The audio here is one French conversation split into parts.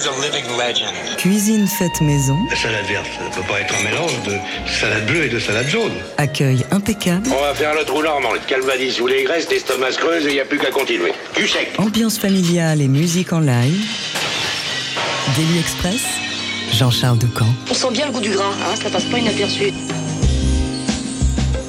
guy's a living legend. Cuisine faite maison. La salade verte, ça ne peut pas être un mélange de salade bleue et de salade jaune. Accueil impeccable. On va faire le trou normand, le calvadis ou les graisses, l'estomac se creuse et il n'y a plus qu'à continuer. Du sec. Ambiance familiale et musique en live. Daily Express. Jean-Charles Ducamp. On sent bien le goût du gras, hein, ça passe pas inaperçu.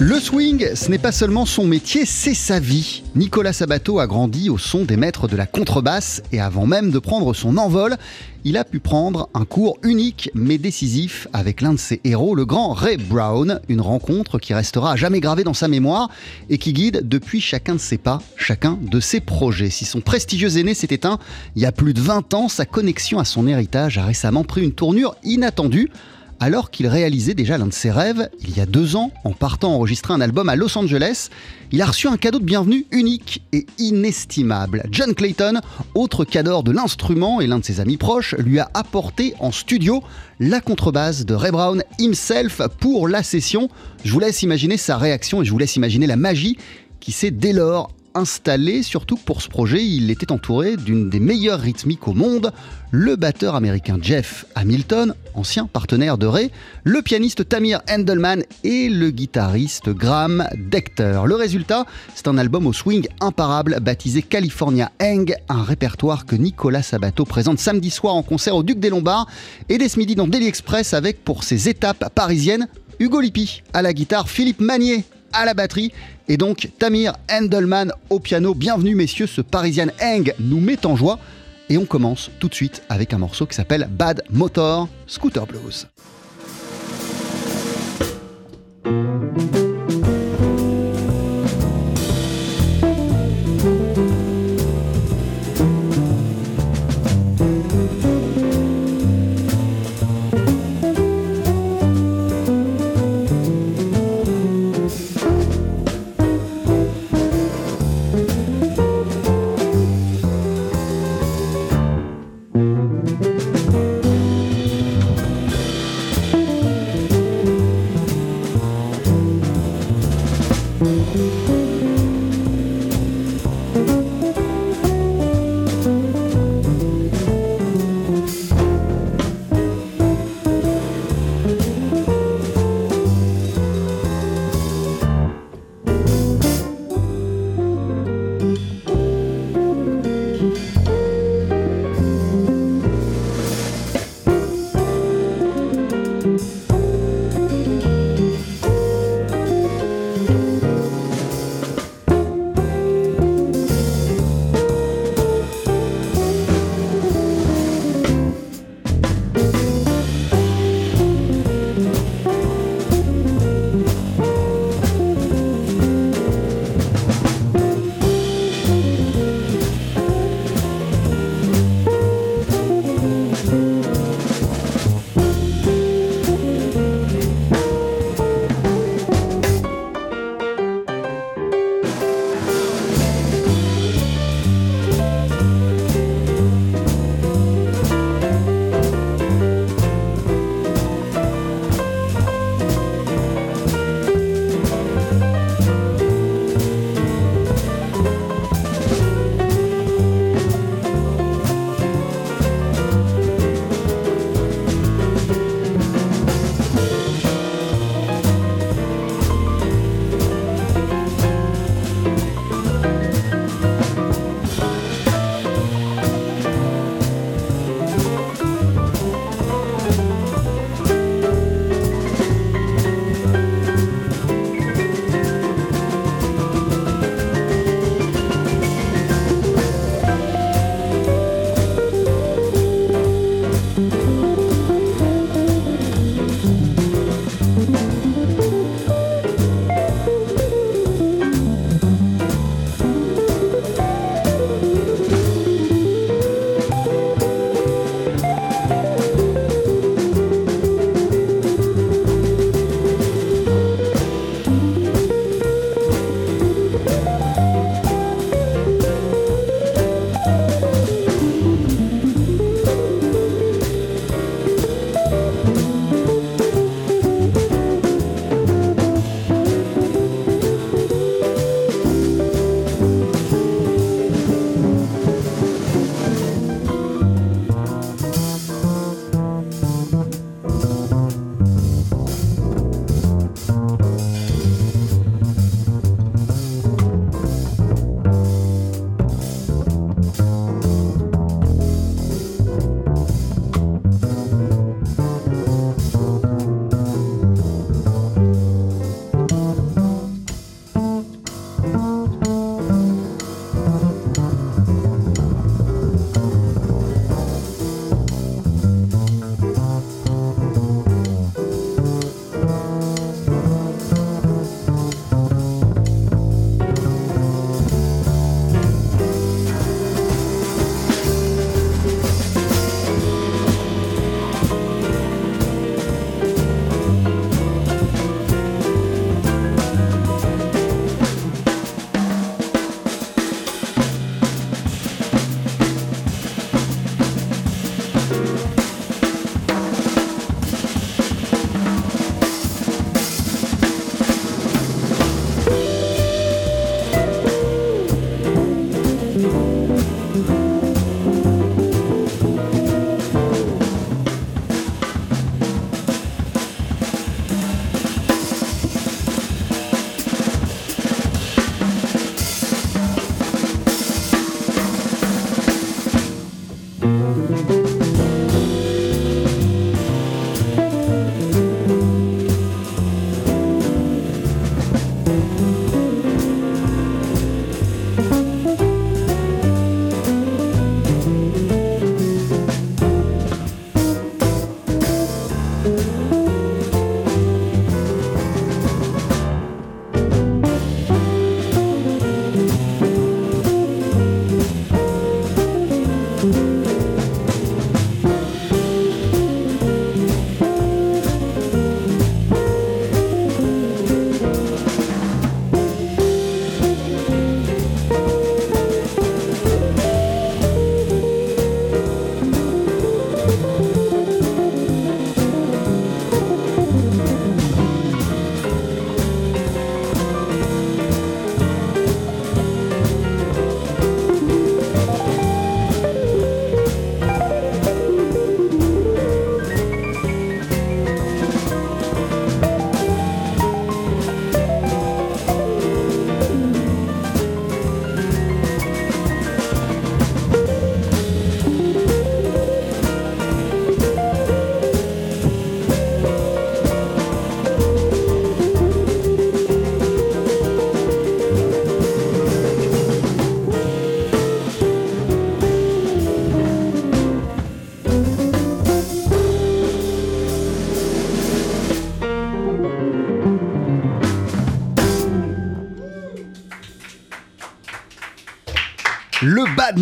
Le swing, ce n'est pas seulement son métier, c'est sa vie. Nicolas Sabato a grandi au son des maîtres de la contrebasse et avant même de prendre son envol, il a pu prendre un cours unique mais décisif avec l'un de ses héros, le grand Ray Brown, une rencontre qui restera à jamais gravée dans sa mémoire et qui guide depuis chacun de ses pas, chacun de ses projets. Si son prestigieux aîné s'est éteint il y a plus de 20 ans, sa connexion à son héritage a récemment pris une tournure inattendue alors qu'il réalisait déjà l'un de ses rêves il y a deux ans en partant enregistrer un album à Los Angeles. Il a reçu un cadeau de bienvenue unique et inestimable. John Clayton, autre cador de l'instrument et l'un de ses amis proches, lui a apporté en studio la contrebasse de Ray Brown himself pour la session. Je vous laisse imaginer sa réaction et je vous laisse imaginer la magie qui s'est dès lors installé, surtout pour ce projet, il était entouré d'une des meilleures rythmiques au monde, le batteur américain Jeff Hamilton, ancien partenaire de Ray, le pianiste Tamir Endelman et le guitariste Graham Decter. Le résultat, c'est un album au swing imparable baptisé California Hang, un répertoire que Nicolas Sabato présente samedi soir en concert au Duc des Lombards et dès ce midi dans Daily Express avec pour ses étapes parisiennes Hugo Lippi à la guitare, Philippe Magnier à la batterie et donc Tamir Endelman au piano. Bienvenue messieurs, ce Parisian Hang nous met en joie et on commence tout de suite avec un morceau qui s'appelle Bad Motor Scooter Blues.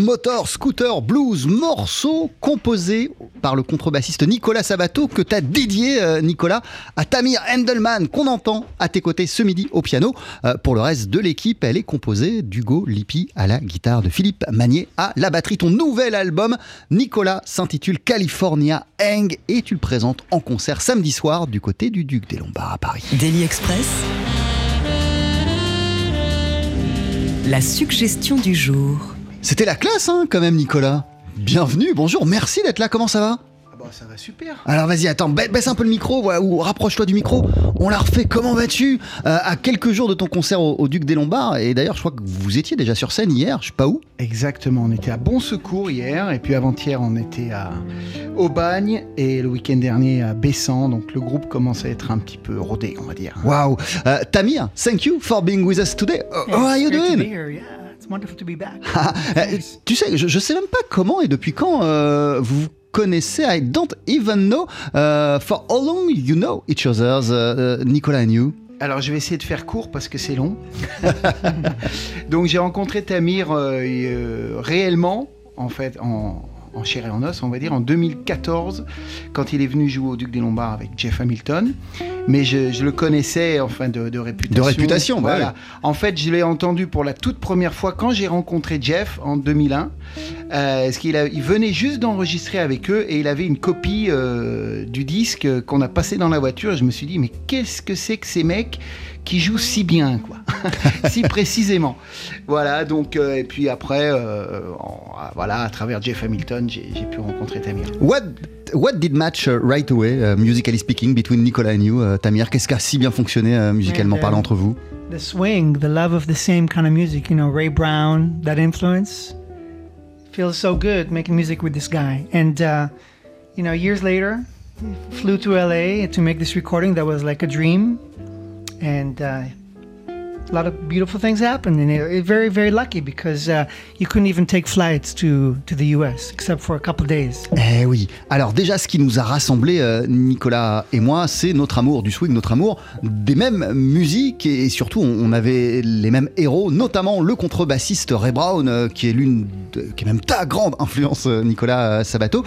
Motor Scooter Blues, morceau composé par le contrebassiste Nicolas Sabato, que tu as dédié, euh, Nicolas, à Tamir Endelman, qu'on entend à tes côtés ce midi au piano. Euh, pour le reste de l'équipe, elle est composée d'Hugo Lippi à la guitare, de Philippe Magnier à la batterie. Ton nouvel album, Nicolas, s'intitule California Hang et tu le présentes en concert samedi soir du côté du Duc des Lombards à Paris. Daily Express. La suggestion du jour. C'était la classe, hein, quand même, Nicolas. Bienvenue, bonjour, merci d'être là, comment ça va? Ah bah ça va super. Alors vas-y, attends, ba- baisse un peu le micro, voilà, ou rapproche-toi du micro. On l'a refait, comment vas-tu? Euh, À quelques jours de ton concert au, au Duc des Lombards, et d'ailleurs, je crois que vous étiez déjà sur scène hier, je sais pas où. Exactement, on était à Bon Secours hier, et puis avant-hier on était à Aubagne, et le week-end dernier à Bessan, donc le groupe commence à être un petit peu rodé, on va dire. Waouh Euh, Tamir, thank you for being with us today. Uh, how are you doing? here. Yeah, it's wonderful to be back. Euh, Tu sais, je, je sais même pas comment et depuis quand euh, vous vous connaissez. I don't even know. Uh, for how long you know each other, uh, uh, Nicolas and you Alors je vais essayer de faire court parce que c'est long. donc j'ai rencontré Tamir euh, euh, réellement, en fait, en, en chair et en os, on va dire, en 2014, quand il est venu jouer au Duc des Lombards avec Jeff Hamilton. Mais je, je le connaissais, enfin, de, de réputation. De réputation, bah voilà. En fait, je l'ai entendu pour la toute première fois quand j'ai rencontré Jeff en 2001. Euh, parce qu'il il venait juste d'enregistrer avec eux et il avait une copie euh, du disque qu'on a passé dans la voiture. Et je me suis dit, mais qu'est-ce que c'est que ces mecs qui jouent si bien, quoi, si précisément. Voilà, donc, euh, et puis après, euh, en- voilà, à travers Jeff Hamilton, j'ai pu rencontrer Tamir. What, what did match uh, right away, uh, musically speaking, between Nicolas and you, uh, Tamir? Qu'est-ce qui a si bien fonctionné uh, musicalement parlant euh, entre vous? The swing, the love of the same kind of music, you know, Ray Brown, that influence feels so good making music with this guy. And, uh, you know, years later, flew to LA to make this recording that was like a dream. And uh, a lot of beautiful things happened. And very, very lucky because uh, you couldn't even take flights to, to the US except for a couple days. Eh oui. Alors déjà, ce qui nous a rassemblés, euh, Nicolas et moi, c'est notre amour du swing, notre amour des mêmes musiques et surtout, on, avait les mêmes héros, notamment le contrebassiste Ray Brown, euh, qui est l'une, qui est même ta grande influence, euh, Nicolas Sabato.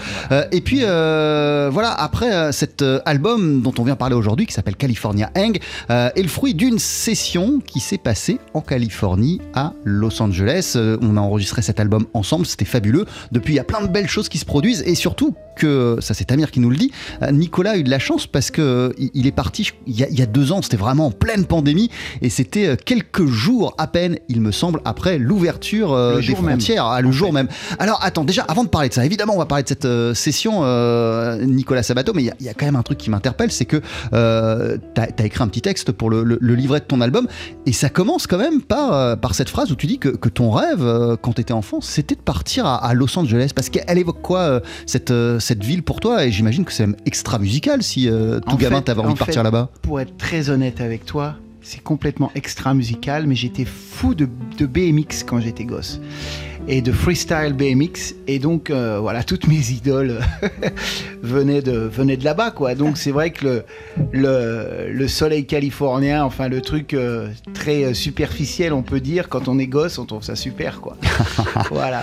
Et puis voilà, après cet album dont on vient parler aujourd'hui, qui s'appelle California Hang, est le fruit d'une session qui s'est passée en Californie, à Los Angeles. Euh, on a enregistré cet album ensemble, c'était fabuleux. Depuis, il y a plein de belles choses qui se produisent et surtout que, ça c'est Tamir qui nous le dit, euh, Nicolas a eu de la chance parce que euh, il est parti il y a, il y a deux ans, c'était vraiment en pleine pandémie et c'était quelques jours à peine, il me semble, après l'ouverture euh, des jour même, frontières, ah, le en jour fait. même. Alors attends, déjà avant de parler de ça, évidemment on va parler de cette euh, session euh, Nicolas Sabato, mais il y a- il y, a quand même un truc qui m'interpelle, c'est que tu as, écrit un petit texte pour le, le- le livret de ton album et ça commence quand même par, euh, par cette phrase où tu dis que, que ton rêve euh, quand tu étais enfant, c'était de partir à, à Los Angeles parce qu'elle évoque quoi euh, cette, cette ville pour toi? Et j'imagine que c'est même extra musical si euh, tout En gamin t'avais envie en de partir là-bas. Pour être très honnête avec toi, c'est complètement extra musical, mais j'étais fou de, de BMX quand j'étais gosse. Et de freestyle BMX. Et donc, euh, voilà, toutes mes idoles venaient de, venaient de là-bas, quoi. Donc, c'est vrai que le, le, le soleil californien, enfin, le truc euh, très euh, superficiel, on peut dire, quand on est gosse, on trouve ça super, quoi. voilà.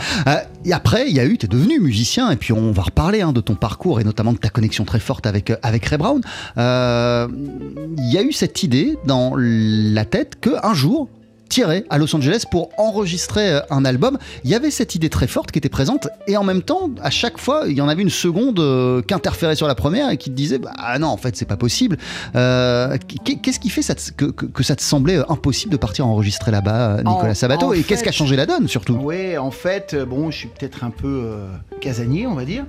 Et après, il y a eu, tu es devenu musicien, et puis on va reparler hein, de ton parcours et notamment de ta connexion très forte avec, avec Ray Brown. Il y a eu cette idée dans la tête que un jour, tirer à Los Angeles pour enregistrer euh, un album. Il y avait cette idée très forte qui était présente et en même temps, à chaque fois, il y en avait une seconde euh, qui interférait sur la première et qui te disait bah non, en fait, c'est pas possible. Euh, qu- Qu'est-ce qui fait ça te- que, ça te semblait impossible de partir enregistrer là-bas, Nicolas En- Sabato en Et qu'est-ce qui a changé la donne surtout? Oui, en fait, bon, je suis peut-être un peu euh, casanier, on va dire.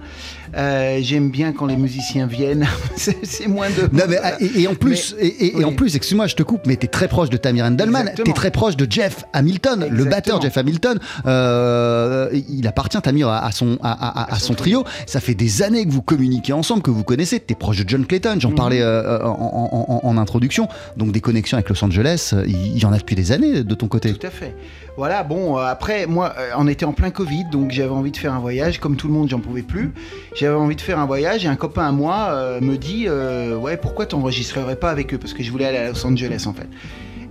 J'aime bien quand les musiciens viennent. c'est moins de. Non, mais, ah, et, et en plus, et, et- et oui. en plus, excuse-moi, je te coupe, mais t'es très proche de Tamir Endelman, t'es très proche de Jeff Hamilton, le batteur Jeff Hamilton. Euh, il appartient Tamir à, à son à, à- à- à son trio. Ça fait des années que vous communiquez ensemble, que vous connaissez. T'es proche de John Clayton, j'en Mhm. parlais euh, en, en- en- en introduction. Donc des connexions avec Los Angeles, euh, il y en a depuis des années de ton côté. Tout à fait. Voilà, bon, après, moi, on était en plein Covid, donc j'avais envie de faire un voyage. Comme tout le monde, j'en pouvais plus. J'avais envie de faire un voyage et un copain à moi euh, me dit Ouais, pourquoi t'enregistrerais pas avec eux? Parce que je voulais aller à Los Angeles, en fait.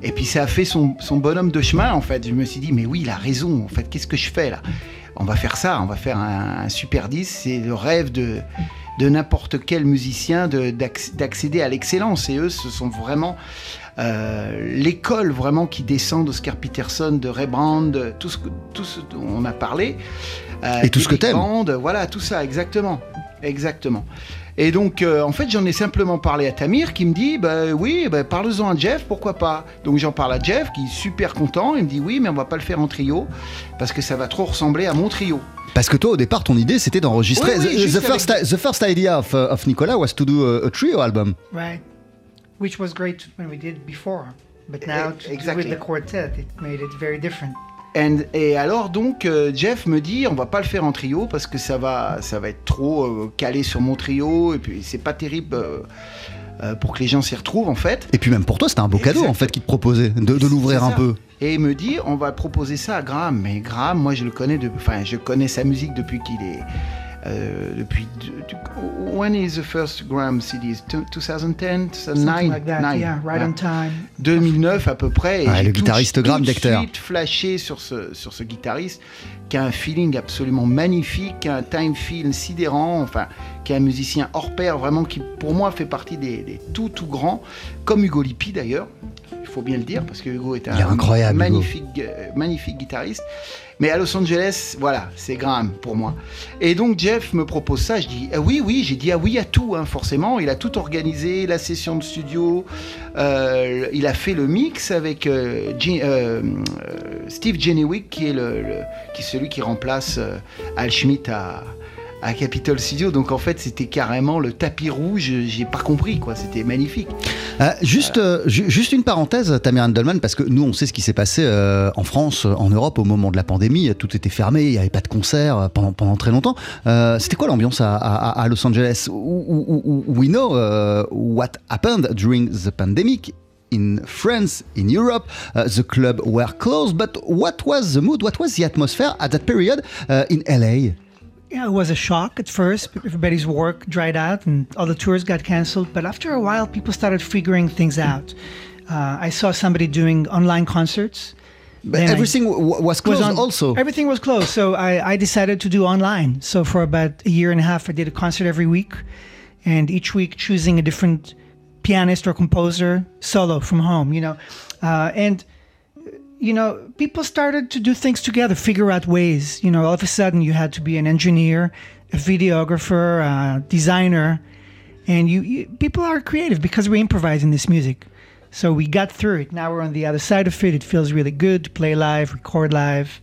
Et puis ça a fait son, son bonhomme de chemin, en fait. Je me suis dit, mais oui, il a raison, en fait, qu'est-ce que je fais là? On va faire ça, on va faire un, un super disque. C'est le rêve de, de n'importe quel musicien de- d'acc- d'accéder à l'excellence. Et eux, ce sont vraiment euh, l'école vraiment qui descend d'Oscar Peterson, de Ray Brand, tout ce, que, tout ce dont on a parlé. Euh, Et tout ce que t'aimes. Brand, Voilà, tout ça, exactement. Exactement. Et donc, euh, en fait, j'en ai simplement parlé à Tamir qui me dit bah, Oui, bah, parle-en à Jeff, pourquoi pas Donc, j'en parle à Jeff qui est super content. Il me dit Oui, mais on va pas le faire en trio parce que ça va trop ressembler à mon trio. Parce que toi, au départ, ton idée, c'était d'enregistrer. Oui, oui, the, first, avec- the first idea of, uh, of Nicolas was to do a, a trio album. Right. Which was great when we did before. But now, to do exactly. with the quartet, it made it very different. And- et alors donc euh, Jeff me dit on va pas le faire en trio parce que ça va ça va être trop euh, calé sur mon trio et puis c'est pas terrible euh, pour que les gens s'y retrouvent en fait. Et puis même pour toi, c'était un beau cadeau en fait qu'il te proposait de, de l'ouvrir un peu. Et il me dit on va proposer ça à Graham mais Graham moi je le connais de enfin je connais sa musique depuis qu'il est euh, depuis de- de- when is the first Graham CD 2010 2009 Something like that. Nine. Yeah, right Ouais. on time. 2009 à peu près. Et le guitariste tout Graham de Decter. suite flashé sur ce, sur ce guitariste qui a un feeling absolument magnifique, qui a un time feel sidérant, enfin, qui est un musicien hors pair, vraiment, qui pour moi fait partie des, des tout tout grands, comme Hugo Lippi d'ailleurs. Il faut bien le dire parce que Hugo est un incroyable, magnifique, euh, magnifique guitariste. Mais à Los Angeles, voilà, c'est Graham pour moi. Et donc Jeff me propose ça, je dis ah oui, oui, j'ai dit ah oui à tout, hein, forcément. Il a tout organisé, la session de studio, euh, il a fait le mix avec euh, euh, euh, Steve Genewick, qui est, le, le- qui est celui qui remplace euh, Al Schmitt à, à Capitol Studio. Donc en fait, c'était carrément le tapis rouge, j'ai pas compris, quoi. C'était magnifique. Euh, juste, euh, ju- juste une parenthèse, Tamir Handelman, parce que nous, on sait ce qui s'est passé euh, en France, en Europe, au moment de la pandémie. Tout était fermé, il n'y avait pas de concert euh, pendant, pendant très longtemps. Euh, C'était quoi l'ambiance à, à- à Los Angeles? W- We know uh, what happened during the pandemic. In France, in Europe, uh, the club were closed. But what was the mood? What was the atmosphere at that period uh, in LA? Yeah, it was a shock at first. Everybody's work dried out and all the tours got canceled. But after a while, people started figuring things out. Uh, I saw somebody doing online concerts. But Then everything w- was was closed on- also. Everything was closed. So I, I decided to do online. So for about a year and a half, I did a concert every week. And each week, choosing a different pianist or composer solo from home, you know. Uh, and you know, people started to do things together, figure out ways. You know, all of a sudden you had to be an engineer, a videographer, a designer, and you, you people are creative because we're improvising this music. So we got through it. Now we're on the other side of it. It feels really good to play live, record live,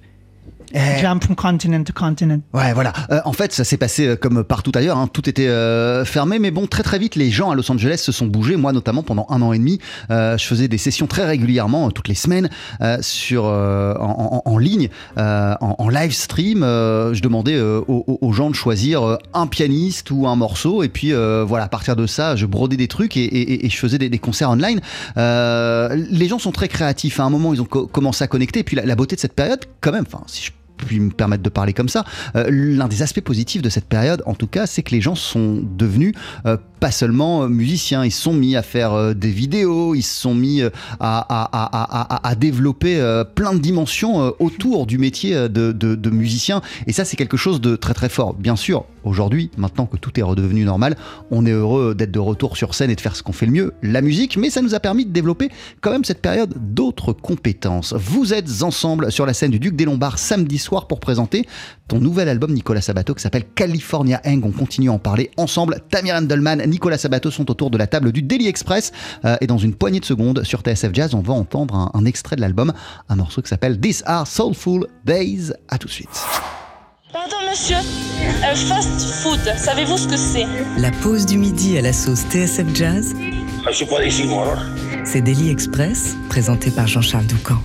Eh. jump from continent to continent. Ouais, voilà. Euh, en fait, ça s'est passé euh, comme partout ailleurs. hein. Tout était euh, fermé, mais bon, très très vite, les gens à Los Angeles se sont bougés. Moi, notamment, pendant un an et demi, je faisais des sessions très régulièrement, toutes les semaines, sur en, en- en ligne, en, en live stream. Je demandais aux, gens de choisir un pianiste ou un morceau, et puis voilà, à partir de ça, je brodais des trucs et, et- et je faisais des, des concerts online. Les gens sont très créatifs. À un moment, ils ont co- commencé à connecter. Et puis la, la beauté de cette période, quand même, enfin, si je puis me permettre de parler comme ça, euh, l'un des aspects positifs de cette période, en tout cas, c'est que les gens sont devenus euh, pas seulement euh, musiciens, ils sont mis à faire euh, des vidéos, ils se sont mis euh, à, développer plein de dimensions autour du métier de musicien. Et ça, c'est quelque chose de très très fort. Bien sûr, aujourd'hui, maintenant que tout est redevenu normal, on est heureux d'être de retour sur scène et de faire ce qu'on fait le mieux, la musique, mais ça nous a permis de développer quand même cette période d'autres compétences. Vous êtes ensemble sur la scène du Duc des Lombards samedi soir pour présenter ton nouvel album Nicolas Sabato qui s'appelle California Hang. On continue à en parler ensemble. Tamir Handelman, Nicolas Sabato sont autour de la table du Daily Express. Euh, et dans une poignée de secondes sur TSF Jazz, on va entendre un, un extrait de l'album, un morceau qui s'appelle These Are Soulful Days. À tout de suite. Pardon monsieur, euh, fast food, savez-vous ce que c'est? La pause du midi à la sauce TSF Jazz, Je suis pas d'ici, moi, alors. c'est Daily Express, présenté par Jean-Charles Doucan.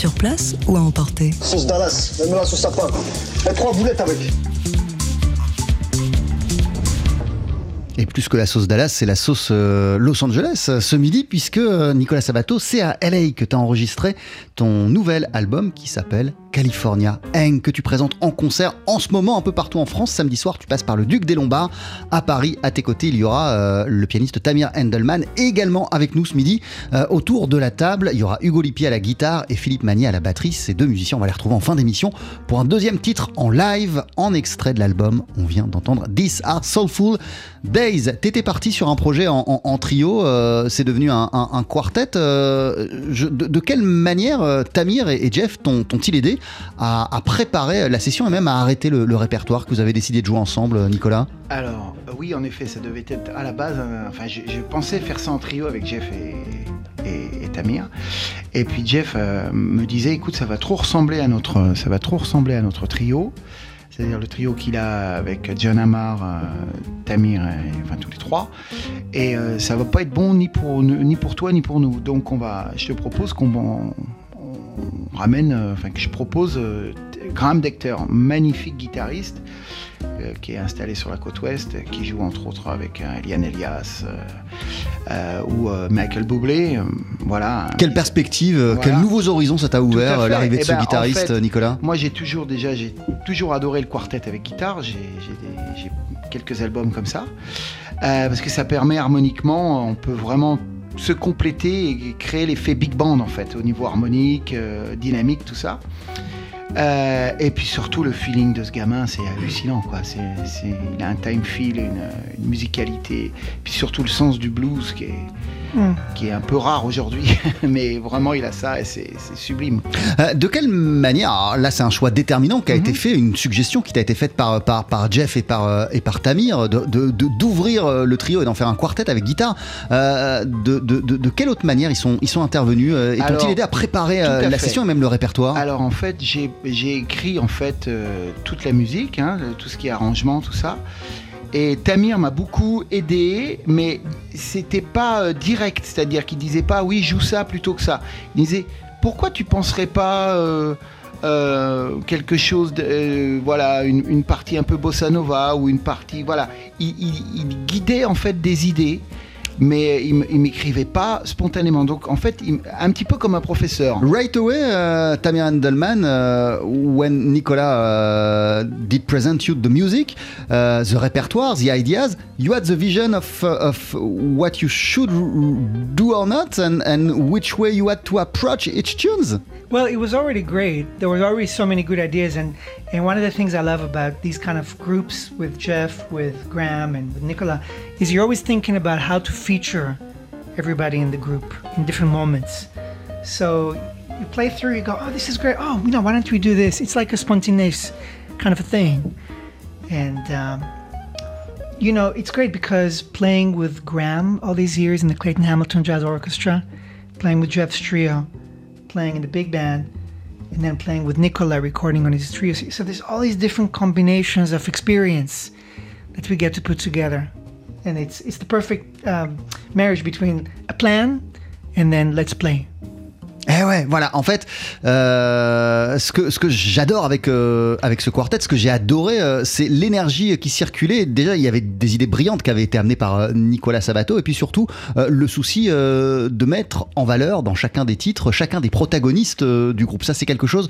Sur place ou à emporter Sauce Dallas, même la sauce sapin. Et trois boulettes avec. Et plus que la sauce Dallas, c'est la sauce euh, Los Angeles euh, ce midi, puisque euh, Nicolas Sabato, c'est à LA que tu as enregistré ton nouvel album qui s'appelle California Hang, que tu présentes en concert en ce moment un peu partout en France. Samedi soir, tu passes par le Duc des Lombards. À Paris, à tes côtés, il y aura euh, le pianiste Tamir Endelman, également avec nous ce midi. Euh, autour de la table, il y aura Hugo Lippi à la guitare et Philippe Magnier à la batterie. Ces deux musiciens, on va les retrouver en fin d'émission pour un deuxième titre en live, en extrait de l'album. On vient d'entendre This Are Soulful Days. T'étais parti sur un projet en, trio, euh, c'est devenu un, quartet. de, quelle manière Tamir et, et Jeff t'ont- t'ont-ils aidé à, préparer la session et même à arrêter le, répertoire que vous avez décidé de jouer ensemble, Nicolas Alors, euh, oui, en effet, ça devait être à la base. enfin, je, pensais faire ça en trio avec Jeff et, Tamir. Et puis Jeff euh, me disait, écoute, ça va trop ressembler à notre, ça va trop ressembler à notre trio. C'est-à-dire le trio qu'il a avec John Amar, euh, Tamir, et, enfin tous les trois. Et ça va pas être bon ni pour, ni pour toi ni pour nous. Donc on va, je te propose qu'on on- ramène, euh, enfin que je propose euh, Graham Decter, magnifique guitariste euh, qui est installé sur la côte ouest, qui joue entre autres avec euh, Eliane Elias euh, ou Michael Bublé. voilà. Quelle perspective, Voilà. quels nouveaux horizons ça t'a ouvert, l'arrivée de Eh ce ben, en guitariste, fait, Nicolas? Moi, j'ai toujours déjà, j'ai toujours adoré le quartet avec guitare. J'ai quelques albums comme ça parce que ça permet harmoniquement, on peut vraiment se compléter et créer l'effet big band en fait au niveau harmonique, euh, dynamique, tout ça. Euh, et puis surtout le feeling de ce gamin, c'est hallucinant quoi. C'est- il a un time feel, une, une musicalité, puis surtout le sens du blues qui est, Mm. qui est un peu rare aujourd'hui, mais vraiment il a ça et c'est, sublime. Euh, de quelle manière, là c'est un choix déterminant qui a Mhm. été fait, une suggestion qui t'a été faite par, par, par Jeff et par, euh, et par Tamir, de- de- de- d'ouvrir euh, le trio et d'en faire un quartet avec guitare. Euh, de, de, de- de quelle autre manière ils sont, ils sont intervenus et t'ont-ils aidé à préparer à la fait. session et même le répertoire? Alors en fait, j'ai j'ai écrit en fait euh, toute la musique, hein, tout ce qui est arrangement, tout ça. Et Tamir m'a beaucoup aidé, mais c'était pas euh, direct, c'est-à-dire qu'il disait pas oui joue ça plutôt que ça. Il disait pourquoi tu penserais pas euh, euh, quelque chose, voilà, une, partie un peu bossa nova ou une partie, voilà. Il, il- il guidait en fait des idées. Mais il, m- il m'écrivait pas spontanément. Donc en fait, il- un petit peu comme un professeur. Right away, uh, Tamir Endelman, uh, when Nicola uh, did present you the music, uh, the repertoire, the ideas, you had the vision of, uh, of what you should do or not, and, and which way you had to approach each tunes? Well, it was already great. There were already so many good ideas, and and one of the things I love about these kind of groups with Jeff, with Graham, and with Nicola, is you're always thinking about how to feature everybody in the group in different moments. So you play through, you go, oh, this is great. Oh, you know, why don't we do this? It's like a spontaneous kind of a thing, and. Um, you know, it's great because playing with Graham all these years in the Clayton Hamilton Jazz Orchestra, playing with Jeff's trio, playing in the big band, and then playing with Nicola recording on his trio. So there's all these different combinations of experience that we get to put together, and it's it's the perfect um, marriage between a plan and then let's play. Eh ouais, voilà. En fait, euh, ce que, ce que j'adore avec, euh, avec ce quartet, ce que j'ai adoré, euh, c'est l'énergie qui circulait. Déjà, il y avait des idées brillantes qui avaient été amenées par euh, Nicolas Sabato, et puis surtout euh, le souci euh, de mettre en valeur dans chacun des titres, chacun des protagonistes du groupe. Ça, c'est quelque chose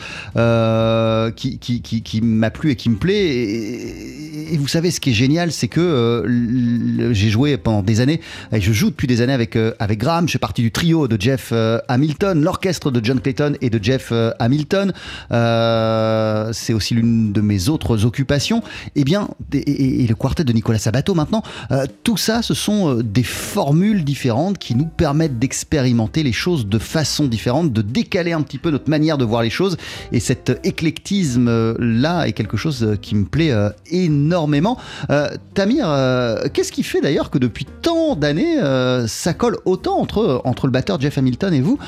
qui, qui, qui, qui m'a plu et qui me plaît. Et, vous savez, ce qui est génial, c'est que j'ai joué pendant des années, et je joue depuis des années avec, avec Graham. Je fais partie du trio de Jeff Hamilton, l'orchestre de John Clayton et de Jeff euh, Hamilton. Euh, c'est aussi l'une de mes autres occupations. Et bien, et, le quartet de Nicolas Sabato maintenant, euh, tout ça, ce sont des formules différentes qui nous permettent d'expérimenter les choses de façon différente, de décaler un petit peu notre manière de voir les choses. Et cet éclectisme-là est quelque chose qui me plaît énormément. Tamir, qu'est-ce qui fait d'ailleurs que depuis tant d'années, ça colle autant entre, entre le batteur Jeff Hamilton et vous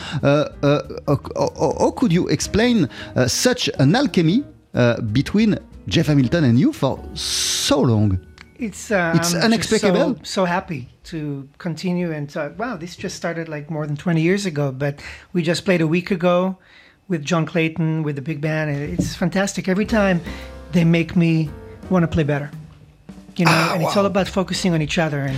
how, how- how could you explain uh, such an alchemy uh, between Jeff Hamilton and you for so long? It's uh, It's I'm just inexplicable. So, so happy to continue and talk. Wow, this just started like more than 20 years ago, but we just played a week ago with John Clayton with the big band. and It's fantastic. Every time they make me want to play better. You know, Ah, and it's all about focusing on each other and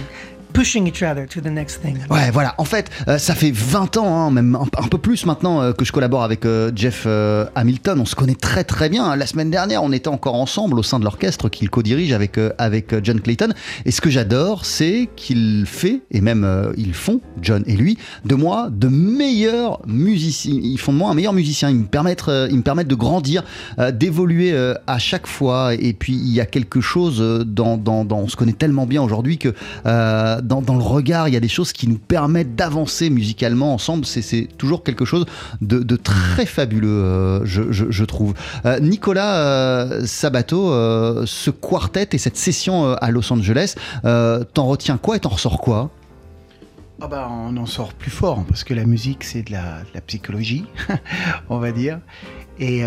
pushing each other to the next thing. Ouais, voilà. En fait, euh, ça fait 20 ans, hein, même un, peu plus maintenant, euh, que je collabore avec euh, Jeff Hamilton. On se connaît très très bien. La semaine dernière, on était encore ensemble au sein de l'orchestre qu'il co-dirige avec, avec John Clayton. Et ce que j'adore, c'est qu'il fait, et même ils font, John et lui, de moi de meilleurs musiciens. Ils font de moi un meilleur musicien. Ils me permettent, ils me permettent de grandir, d'évoluer à chaque fois. Et puis, il y a quelque chose dans, dans, dans- on se connaît tellement bien aujourd'hui que dans, le regard, il y a des choses qui nous permettent d'avancer musicalement ensemble. C'est- toujours quelque chose de, très fabuleux, euh, je, trouve. Euh, Nicolas euh, Sabato, ce quartet et cette session à Los Angeles, t'en retiens quoi et t'en ressors quoi? Ah bah, on en sort plus fort parce que la musique c'est de la, psychologie, on va dire. Et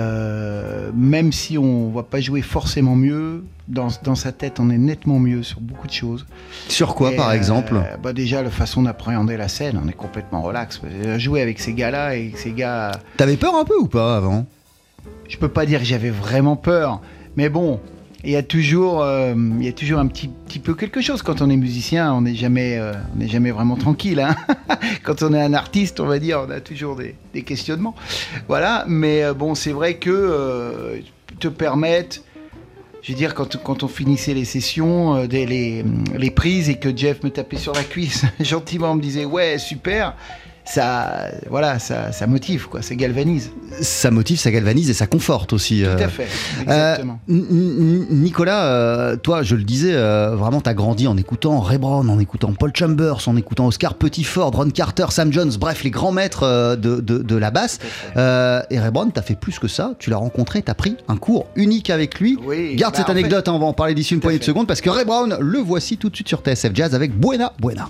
même si on va pas jouer forcément mieux, dans, dans sa tête on est nettement mieux sur beaucoup de choses. Sur quoi, Et, par euh, exemple bah Déjà la façon d'appréhender la scène, on est complètement relax. Jouer avec ces gars-là et ces gars, T'avais peur un peu ou pas avant? Je peux pas dire que j'avais vraiment peur, mais bon. Il y a toujours, euh, il y a toujours un petit, petit peu quelque chose quand on est musicien. On n'est jamais, euh, on jamais vraiment tranquille. hein. quand on est un artiste, on va dire, on a toujours des, des questionnements. Voilà. Mais euh, bon, c'est vrai que euh, te permettre, je veux dire, quand, on finissait les sessions, euh, les, prises et que Jeff me tapait sur la cuisse gentiment, me disait ouais super. Ça, voilà, ça, ça motive quoi, ça galvanise. Ça motive, ça galvanise et ça conforte aussi. Tout euh. à fait, Euh, exactement. N- N- Nicolas, euh, toi, je le disais, euh, vraiment, t'as grandi en écoutant Ray Brown, en écoutant Paul Chambers, en écoutant Oscar Pettiford, Ron Carter, Sam Jones, bref, les grands maîtres euh, de, de- de la basse. Euh, et Ray Brown, t'as fait plus que ça. Tu l'as rencontré, t'as pris un cours unique avec lui. Oui, Garde bah, cette en fait- anecdote, hein, on va en parler d'ici une poignée de fait. secondes, parce que Ray Brown, le voici tout de suite sur TSF Jazz avec Buena. Buena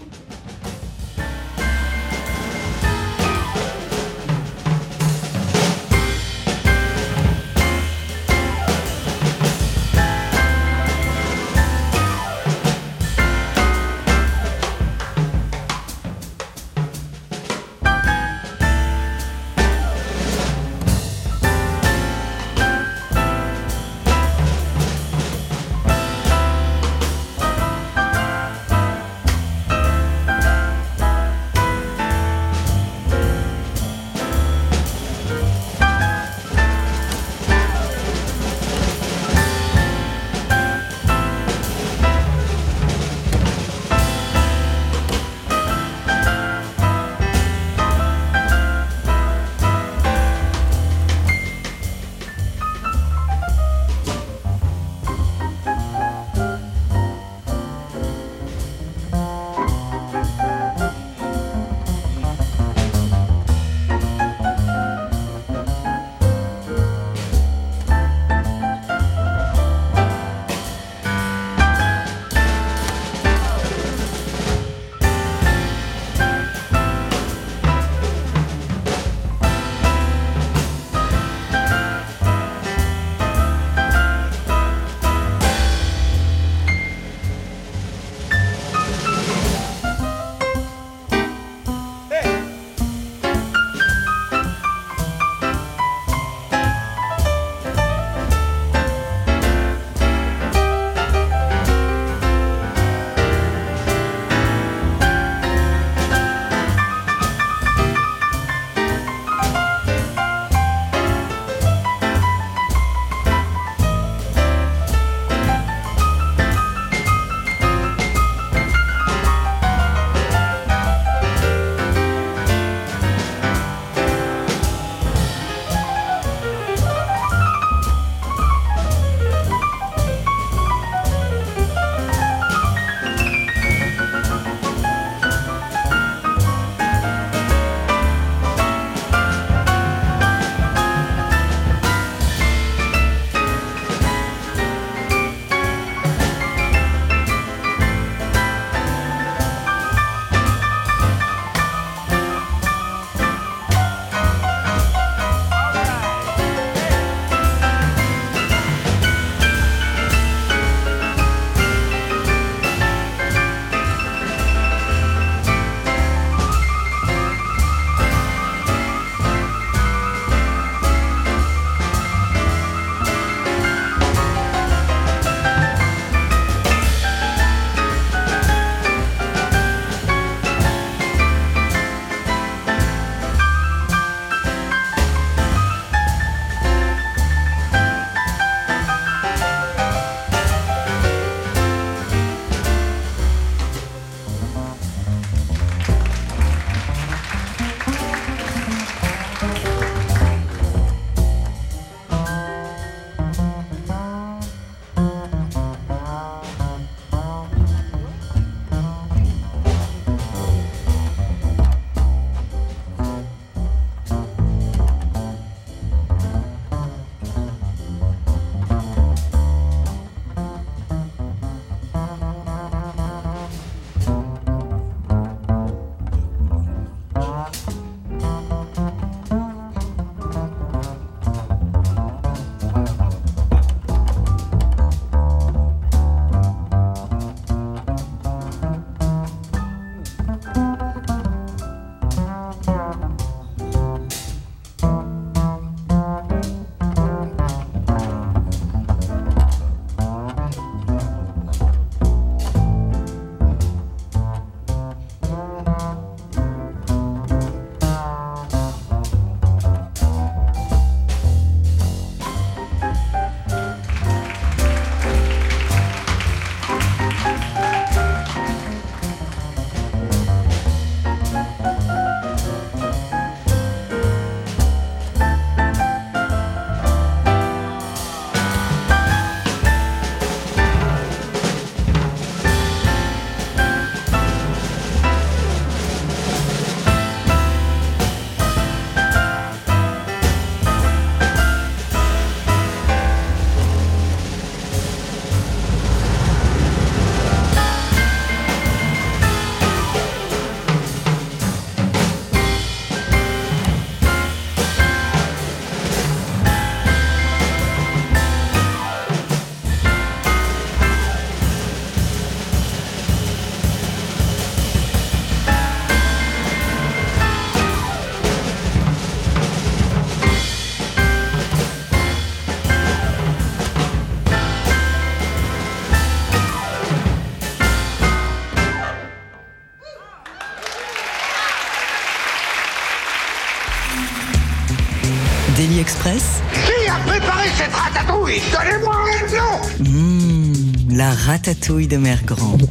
ratatouille de Mère Grande.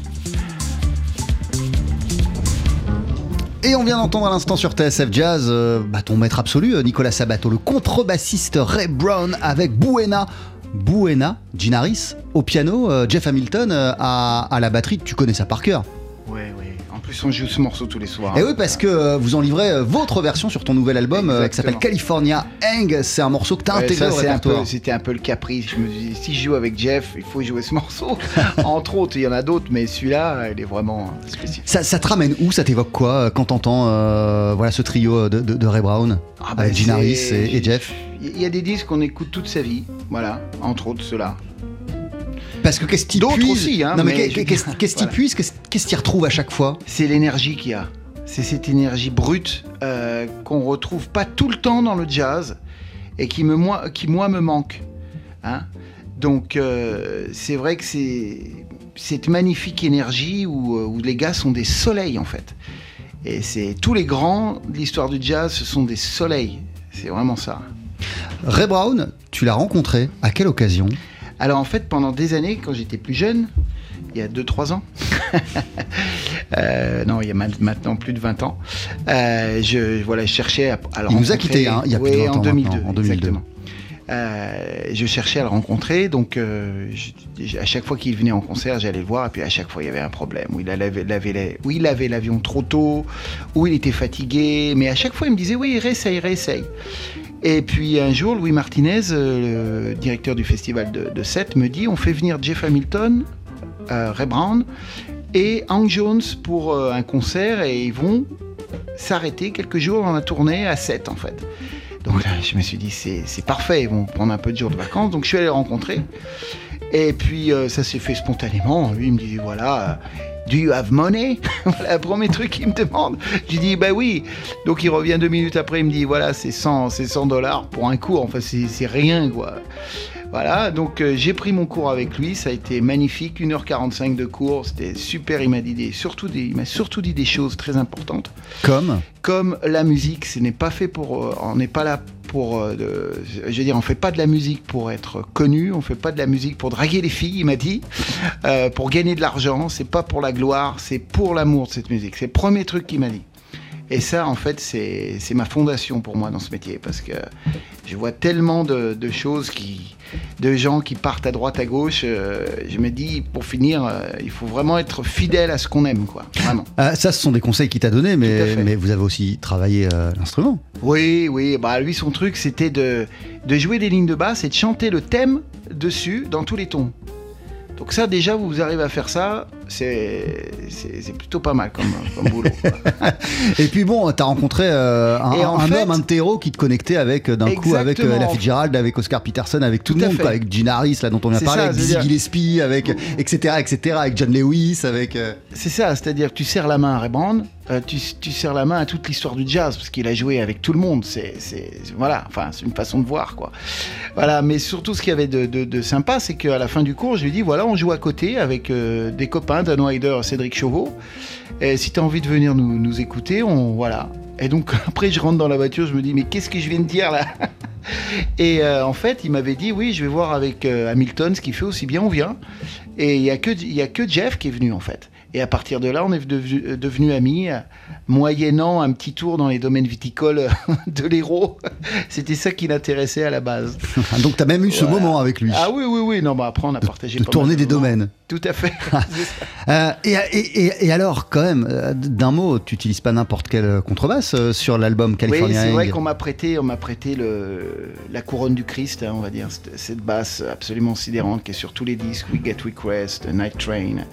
Et on vient d'entendre à l'instant sur TSF Jazz euh, bah, ton maître absolu, euh, Nicolas Sabato, le contrebassiste Ray Brown avec Buena. Buena, Ginaris, au piano, euh, Jeff Hamilton euh, à, à la batterie, tu connais ça par cœur. Ouais, ouais. En plus, on joue ce morceau tous les soirs. Et oui, parce que euh, vous en livrez euh, votre version sur ton nouvel album euh, qui s'appelle. California Hang. C'est un morceau que tu as Ouais, intégré ça, au répertoire. C'était un peu le caprice. Je me suis dit, si je joue avec Jeff, il faut jouer ce morceau. Entre autres, il y en a d'autres, mais celui-là, il est vraiment spécifique. Ça, ça te ramène où Ça t'évoque quoi quand t'entends voilà, ce trio de, de- de Ray Brown Ah bah, Gene Harris et, et Jeff Il y a des disques qu'on écoute toute sa vie, voilà, entre autres ceux-là. Parce que qu'est-ce qu'il D'autres puise aussi, hein, Non mais, qu'est-ce qu'est-ce qu'il voilà. puise Qu'est-ce qu'est-ce qu'il retrouve à chaque fois? C'est l'énergie qu'il y a. C'est cette énergie brute euh, qu'on retrouve pas tout le temps dans le jazz et qui, me, moi, qui moi me manque. hein. Donc euh, c'est vrai que c'est cette magnifique énergie où, euh, où les gars sont des soleils en fait. Et c'est tous les grands de l'histoire du jazz, ce sont des soleils. C'est vraiment ça. Ray Brown, tu l'as rencontré à quelle occasion? Alors en fait, pendant des années, quand j'étais plus jeune, il y a 2-3 ans, euh, non, il y a ma- maintenant plus de 20 ans, euh, je, voilà, je cherchais à, à le Il nous a quittés, hein, il y a plus de 20 en ans 2002, maintenant, en 2002. exactement. Euh, je cherchais à le rencontrer, donc euh, je- à chaque fois qu'il venait en concert, j'allais le voir, et puis à chaque fois il y avait un problème, où il avait, où il avait l'avion trop tôt, où il était fatigué, mais à chaque fois il me disait oui, réessaye, réessaye. Et puis un jour, Louis Martinez, euh, le directeur du festival de, de me dit on fait venir Jeff Hamilton, euh, Ray Brown et Hank Jones pour euh, un concert et ils vont s'arrêter quelques jours dans la tournée à Sète en fait. Donc là, je me suis dit c'est parfait, ils vont prendre un peu de jours de vacances. Donc je suis allé les rencontrer. Et puis ça s'est fait spontanément. Lui il me dit voilà. Do you have money? Voilà le premier truc qu'il me demande. Je lui dis bah oui. Donc il revient deux minutes après, il me dit voilà c'est 100 c'est 100 dollars pour un cours. Enfin c'est c'est rien quoi. Voilà, donc euh, j'ai pris mon cours avec lui, ça a été magnifique, 1h45 de cours, c'était super, il m'a dit des, surtout des, il m'a surtout dit des choses très importantes, Comme? Comme la musique, ce n'est pas fait pour, euh, on n'est pas là pour, euh, je veux dire, on fait pas de la musique pour être connu, on fait pas de la musique pour draguer les filles, il m'a dit, euh, pour gagner de l'argent, c'est pas pour la gloire, c'est pour l'amour de cette musique, c'est le premier truc qu'il m'a dit. Et ça, en fait, c'est ma fondation pour moi dans ce métier, parce que je vois tellement de choses qui, de gens qui partent à droite, à gauche. euh, je me dis, pour finir, euh, il faut vraiment être fidèle à ce qu'on aime, quoi. Vraiment. Ah, ça, ce sont des conseils qu'il t'a mais, fait. mais vous avez aussi travaillé euh, l'instrument. Oui, oui. Bah lui, son truc, c'était de, de jouer des lignes de basse et de chanter le thème dessus dans tous les tons. Donc ça, déjà, vous arrivez à faire ça, c'est plutôt pas mal comme, comme boulot. Et puis bon, t'as rencontré euh, un, fait- homme, un héros qui te connectait avec euh, d'un coup avec euh, la Fitzgerald, avec Oscar Peterson, avec tout, Tout le monde, quoi, avec Gene Harris, là dont on vient de parler, avec Dizzy Gillespie, avec etc., etc., avec John Lewis, avec. euh, C'est ça, c'est-à-dire que tu serres la main à Ray Brown, euh, tu, tu serres la main à toute l'histoire du jazz, parce qu'il a joué avec tout le monde. C'est, voilà, enfin, c'est une façon de voir, quoi. Voilà, mais surtout, ce qu'il y avait de, de- de sympa, c'est qu'à la fin du cours, je lui dis voilà, on joue à côté avec euh, des copains, Dan Wider, Cédric Chauveau. Si tu as envie de venir nous, écouter, on voilà. Et donc après, je rentre dans la voiture, je me dis mais qu'est-ce que je viens de dire là? Et euh, en fait, il m'avait dit oui, je vais voir avec euh, Hamilton ce qu'il fait aussi bien, on vient. Et il y a que Jeff qui est venu en fait. Et à partir de là, on est devenu- devenus amis, moyennant un petit tour dans les domaines viticoles de l'Hérault. C'était ça qui l'intéressait à la base. Donc t'as même eu ce moment avec lui. Ah oui, oui, oui. Non, bah après, on a partagé de pas tourner mal des moments. domaines. Tout à fait. Euh, et, et- et- et alors, quand même, euh, d'un mot, tu n'utilises pas n'importe quelle contrebasse euh, sur l'album Oui, California c'est vrai qu'on m'a prêté, on m'a prêté le, la couronne du Christ, hein, on va dire, cette, cette basse absolument sidérante qui est sur tous les disques, We Get Request, Night Train.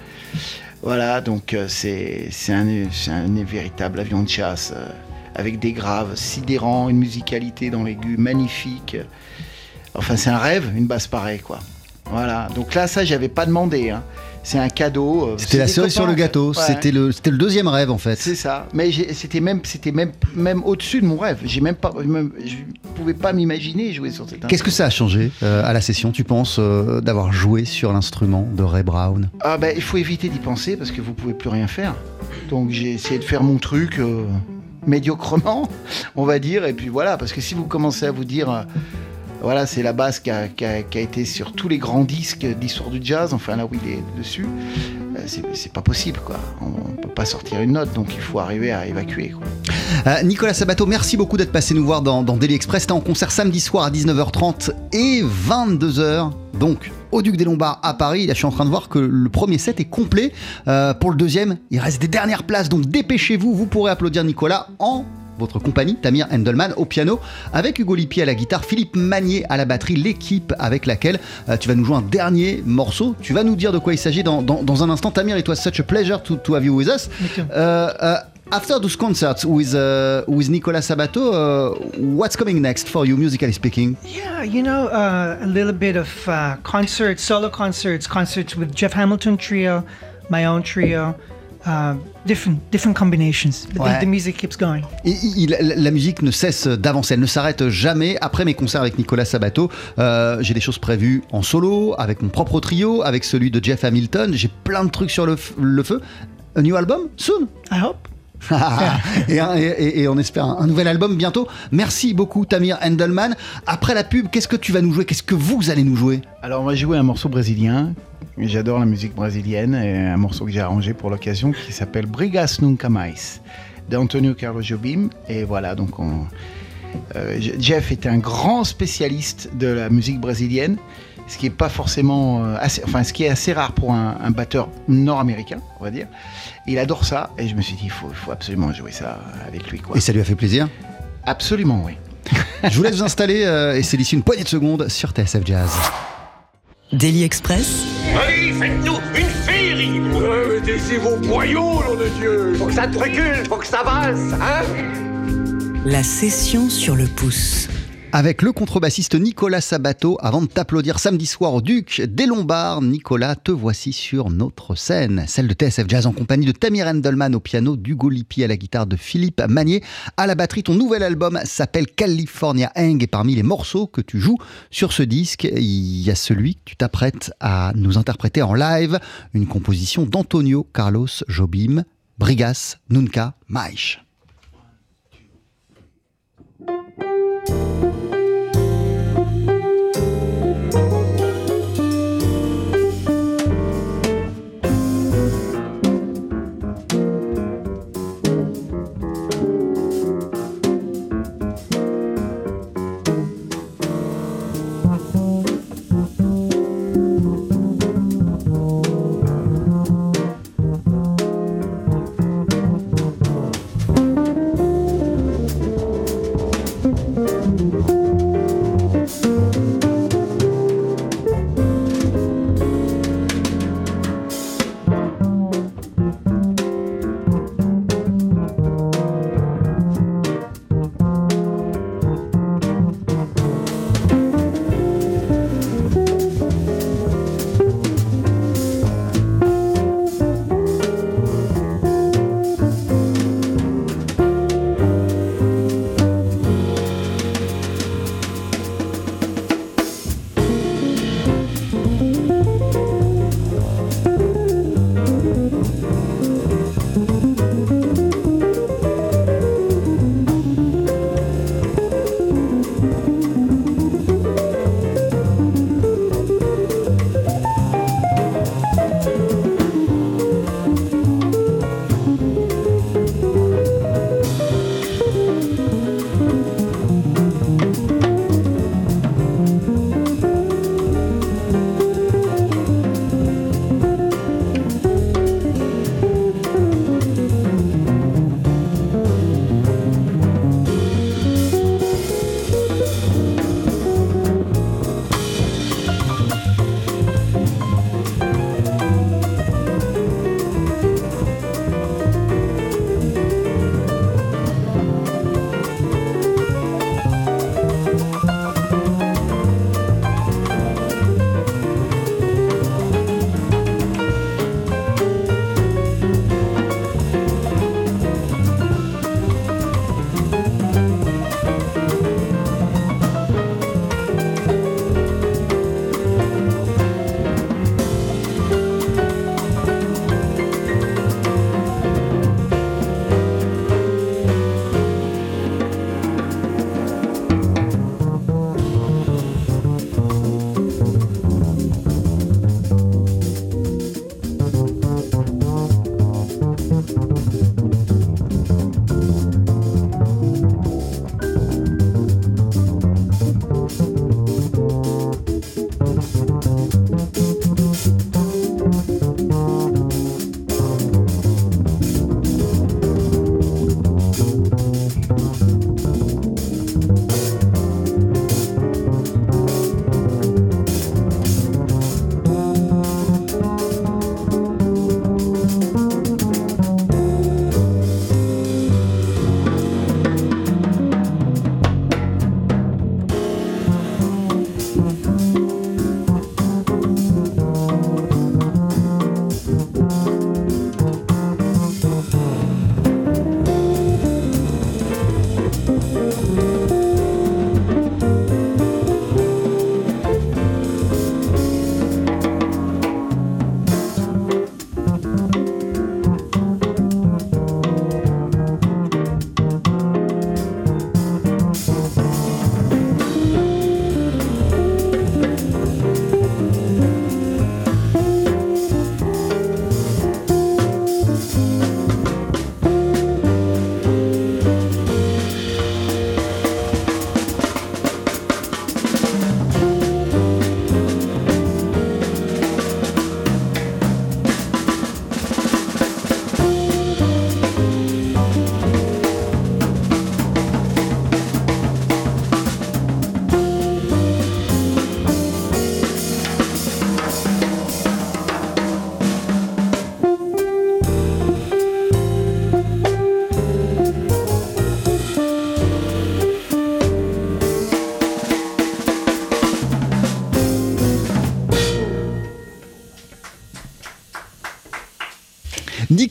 Voilà, donc euh, c'est un véritable avion de chasse euh, avec des graves sidérants, une musicalité dans l'aigu magnifique. Enfin, c'est un rêve, une basse pareille, quoi. Voilà, donc là, ça, j'avais pas demandé. hein. C'est un cadeau. euh, C'était la cerise sur le gâteau. Ouais. C'était le, c'était le deuxième rêve en fait. C'est ça. Mais c'était même, c'était même, même au-dessus de mon rêve. J'ai même pas, même- je pouvais pas m'imaginer jouer sur cet Qu'est-ce que ça a changé euh, à la session, tu penses, euh, d'avoir joué sur l'instrument de Ray Brown? Ah ben, il faut éviter d'y penser parce que vous pouvez plus rien faire. Donc j'ai essayé de faire mon truc euh, médiocrement, on va dire. Et puis voilà, parce que si vous commencez à vous dire, Voilà, c'est la basse qui a, été sur tous les grands disques d'histoire du jazz, enfin là où il est dessus. Euh, c'est- pas possible, quoi. On, on peut pas sortir une note, donc il faut arriver à évacuer. Euh, Nicolas Sabato, merci beaucoup d'être passé nous voir dans, dans Daily Express. T'es en concert samedi soir à 19h30 et 22h, donc au Duc des Lombards à Paris. Là, je suis en train de voir que le premier set est complet. Euh, pour le deuxième, il reste des dernières places, donc dépêchez-vous. Vous pourrez applaudir Nicolas en votre compagnie, Tamir Endelman au piano, avec Hugo Lippi à la guitare, Philippe Magnier à la batterie, l'équipe avec laquelle euh, tu vas nous jouer un dernier morceau. Tu vas nous dire de quoi il s'agit dans, dans- dans un instant. Tamir, it was such a pleasure to, to have you with us. Me too. Uh, uh, after those concerts with uh, with Nicolas Sabato, uh, what's coming next for you, musically speaking? Yeah, you know, uh, a little bit of uh, concerts, solo concerts, concerts with Jeff Hamilton trio, my own trio, uh, different different combinations. Ouais. the, the music keeps going. Et il- la- la musique ne cesse d'avancer, elle ne s'arrête jamais. Après mes concerts avec Nicolas Sabato, euh, j'ai des choses prévues en solo, avec mon propre trio, avec celui de Jeff Hamilton. J'ai plein de trucs sur le, feu. A new album? Soon? I hope. et, un- et- et- et on espère un, un nouvel album bientôt. Merci beaucoup Tamir Endelman. Après la pub, qu'est-ce que tu vas nous jouer? Qu'est-ce que vous allez nous jouer? Alors on va jouer un morceau brésilien. J'adore la musique brésilienne et un morceau que j'ai arrangé pour l'occasion qui s'appelle Brigas Nunca Mais d'Antonio Carlos Jobim. Et voilà, donc on, euh, Je- Jeff est un grand spécialiste de la musique brésilienne, ce qui est pas forcément euh, assez, enfin ce qui est assez rare pour un, un batteur nord-américain, on va dire. Il adore ça et je me suis dit il faut, il faut absolument jouer ça avec lui quoi. Et ça lui a fait plaisir? Absolument oui. Je vous laisse vous installer euh, et c'est d'ici une poignée de secondes sur TSF Jazz. Daily Express, Allez, faites-nous une féerie. Mettez vos boyaux, nom de Dieu. Faut que ça te recule, faut que ça avance, hein? La session sur le pouce. Avec le contrebassiste Nicolas Sabato, avant de t'applaudir samedi soir au Duc des Lombards, Nicolas, te voici sur notre scène, celle de TSF Jazz en compagnie de Tamir Endelman au piano, d'Hugo Lippi à la guitare, de Philippe Magnier à la batterie. Ton nouvel album s'appelle California Hang et parmi les morceaux que tu joues sur ce disque, il y a celui que tu t'apprêtes à nous interpréter en live, une composition d'Antonio Carlos Jobim, Brigas Nunca Mais. Thank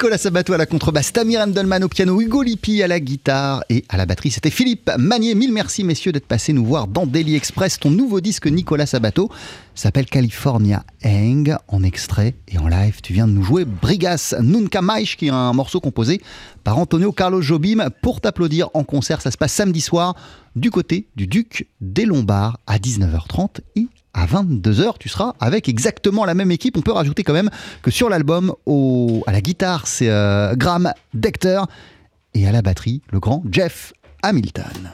Nicolas Sabato à la contrebasse, Tamir Endelman au piano, Hugo Lippi à la guitare et à la batterie. C'était Philippe Magnier. Mille merci messieurs d'être passés nous voir dans Daily Express. Ton nouveau disque Nicolas Sabato s'appelle California Hang en extrait et en live. Tu viens de nous jouer Brigas Nunca Mais qui est un morceau composé par Antonio Carlos Jobim pour t'applaudir en concert. Ça se passe samedi soir du côté du Duc des Lombards à 19h30 et à 22h, tu seras avec exactement la même équipe. On peut rajouter quand même que sur l'album, à la guitare, c'est euh, Graham Decter et à la batterie, le grand Jeff Hamilton.